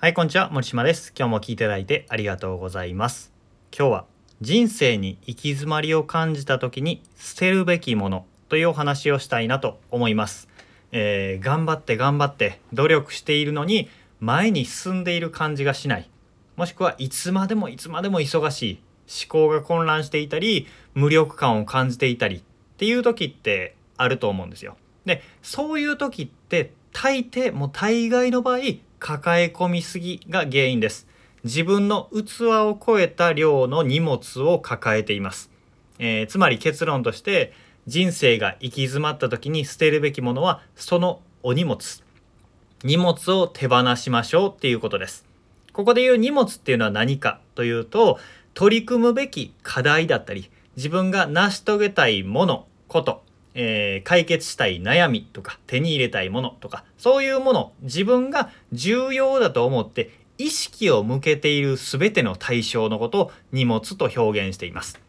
はい、こんにちは。森島です。今日も聞いていただいてありがとうございます。今日は人生に行き詰まりを感じた時に捨てるべきものというお話をしたいなと思います。えー頑張って頑張って努力しているのに前に進んでいる感じがしない。もしくはいつまでもいつまでも忙しい。思考が混乱していたり、無力感を感じていたりっていう時ってあると思うんですよ。で、そういう時って大抵もう大概の場合抱え込みすぎが原因です。自分の器を超えた量の荷物を抱えています。えーつまり結論として人生が行き詰まった時に捨てるべきものはそのお荷物。荷物を手放しましょうっていうことです。ここで言う荷物っていうのは何かというと取り組むべき課題だったり自分が成し遂げたいものこと、えー解決したい悩みとか手に入れたいものとかそういうもの自分が重要だと思って意識を向けている全ての対象のことを荷物と表現しています。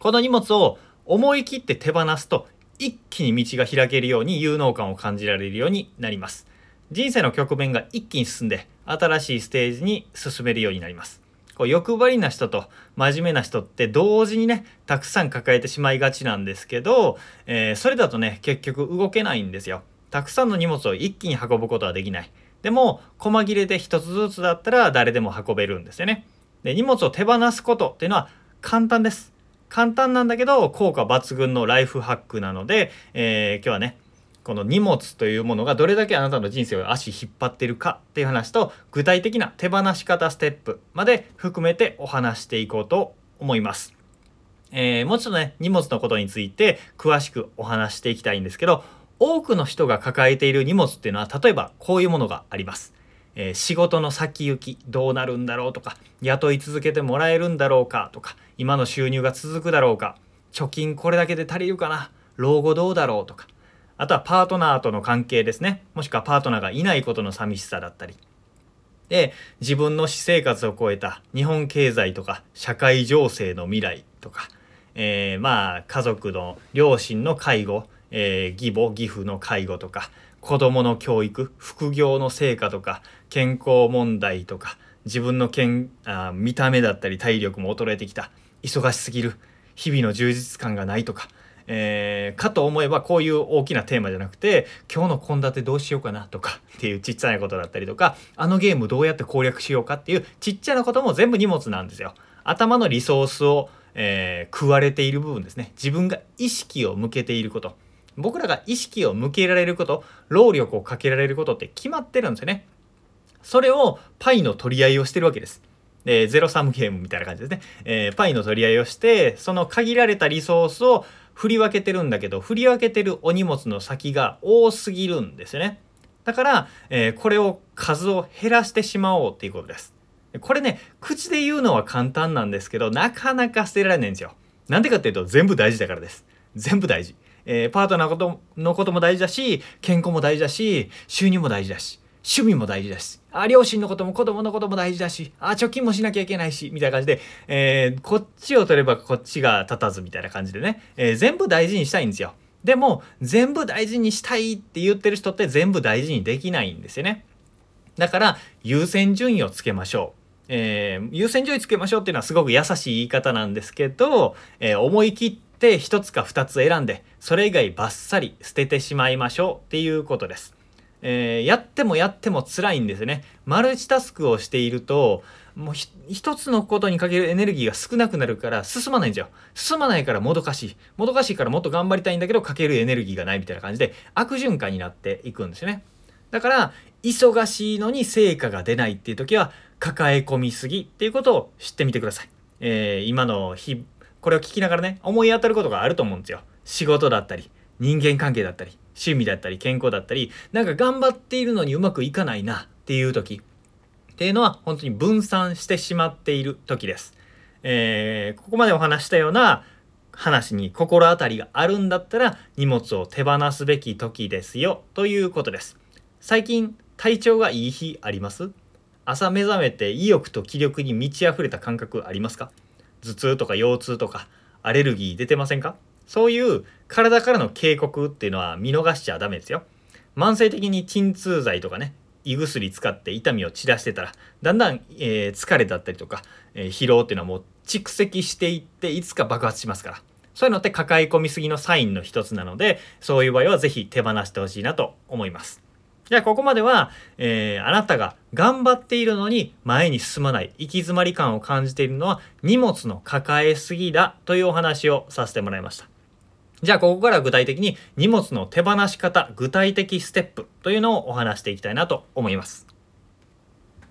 この荷物を思い切って手放すと一気に道が開けるように有能感を感じられるようになります。人生の局面が一気に進んで新しいステージに進めるようになります。こう欲張りな人と真面目な人って同時にねたくさん抱えてしまいがちなんですけど、えーそれだとね結局動けないんですよ。たくさんの荷物を一気に運ぶことはできない。でも細切れで一つずつだったら誰でも運べるんですよね。で荷物を手放すことっていうのは簡単です。簡単なんだけど効果抜群のライフハックなので、えー今日はねこの荷物というものがどれだけあなたの人生を足引っ張ってるかっていう話と具体的な手放し方ステップまで含めてお話していこうと思います。えーもうちょっとね荷物のことについて詳しくお話していきたいんですけど多くの人が抱えている荷物っていうのは例えばこういうものがあります。えー仕事の先行きどうなるんだろうとか雇い続けてもらえるんだろうかとか今の収入が続くだろうか貯金これだけで足りるかな老後どうだろうとかあとはパートナーとの関係ですね。もしくはパートナーがいないことの寂しさだったり。で自分の私生活を超えた日本経済とか社会情勢の未来とか、えーまあ家族の両親の介護、えー義母義父の介護とか子供の教育副業の成果とか健康問題とか自分の健あ見た目だったり体力も衰えてきた。忙しすぎる。日々の充実感がないとか、えーかと思えばこういう大きなテーマじゃなくて今日の献立どうしようかなとかっていうちっちゃなことだったりとかあのゲームどうやって攻略しようかっていうちっちゃなことも全部荷物なんですよ。頭のリソースを、えー食われている部分ですね自分が意識を向けていること僕らが意識を向けられること労力をかけられることって決まってるんですよね。それをパイの取り合いをしてるわけです。でゼロサムゲームみたいな感じですね、えーパイの取り合いをしてその限られたリソースを振り分けてるんだけど振り分けてるお荷物の先が多すぎるんですよね。だから、えーこれを数を減らしてしまおうっていうことです。これね口で言うのは簡単なんですけどなかなか捨てられないんですよ。なんでかっていうと全部大事だからです。全部大事、えーパートナーのことのことも大事だし健康も大事だし収入も大事だし。趣味も大事だしあ両親のことも子供のことも大事だしあ貯金もしなきゃいけないしみたいな感じで、えーこっちを取ればこっちが立たずみたいな感じでね、えー全部大事にしたいんですよでも全部大事にしたいって言ってる人って全部大事にできないんですよねだから優先順位をつけましょう。えー優先順位つけましょうっていうのはすごく優しい言い方なんですけど、えー思い切って一つか二つ選んでそれ以外バッサリ捨ててしまいましょうっていうことです。えーやってもやっても辛いんですね。マルチタスクをしているともう一つのことにかけるエネルギーが少なくなるから進まないんですよ。進まないからもどかしい。もどかしいからもっと頑張りたいんだけどかけるエネルギーがないみたいな感じで悪循環になっていくんですよね。だから忙しいのに成果が出ないっていう時は抱え込みすぎっていうことを知ってみてください。えー今の日これを聞きながらね思い当たることがあると思うんですよ。仕事だったり人間関係だったり趣味だったり健康だったりなんか頑張っているのにうまくいかないなっていう時っていうのは本当に分散してしまっている時です。えーここまでお話したような話に心当たりがあるんだったら荷物を手放すべき時ですよということです。最近体調がいい日あります？朝目覚めて意欲と気力に満ち溢れた感覚ありますか？頭痛とか腰痛とかアレルギー出てませんか？そういう体からの警告っていうのは見逃しちゃダメですよ。慢性的に鎮痛剤とかね胃薬使って痛みを散らしてたらだんだん、えー、疲れだったりとか、えー、疲労っていうのはもう蓄積していっていつか爆発しますからそういうのって抱え込みすぎのサインの一つなのでそういう場合は是非手放してほしいなと思います。じゃあここまでは、えー、あなたが頑張っているのに前に進まない行き詰まり感を感じているのは荷物の抱えすぎだというお話をさせてもらいました。じゃあここから具体的に荷物の手放し方具体的ステップというのをお話していきたいなと思います。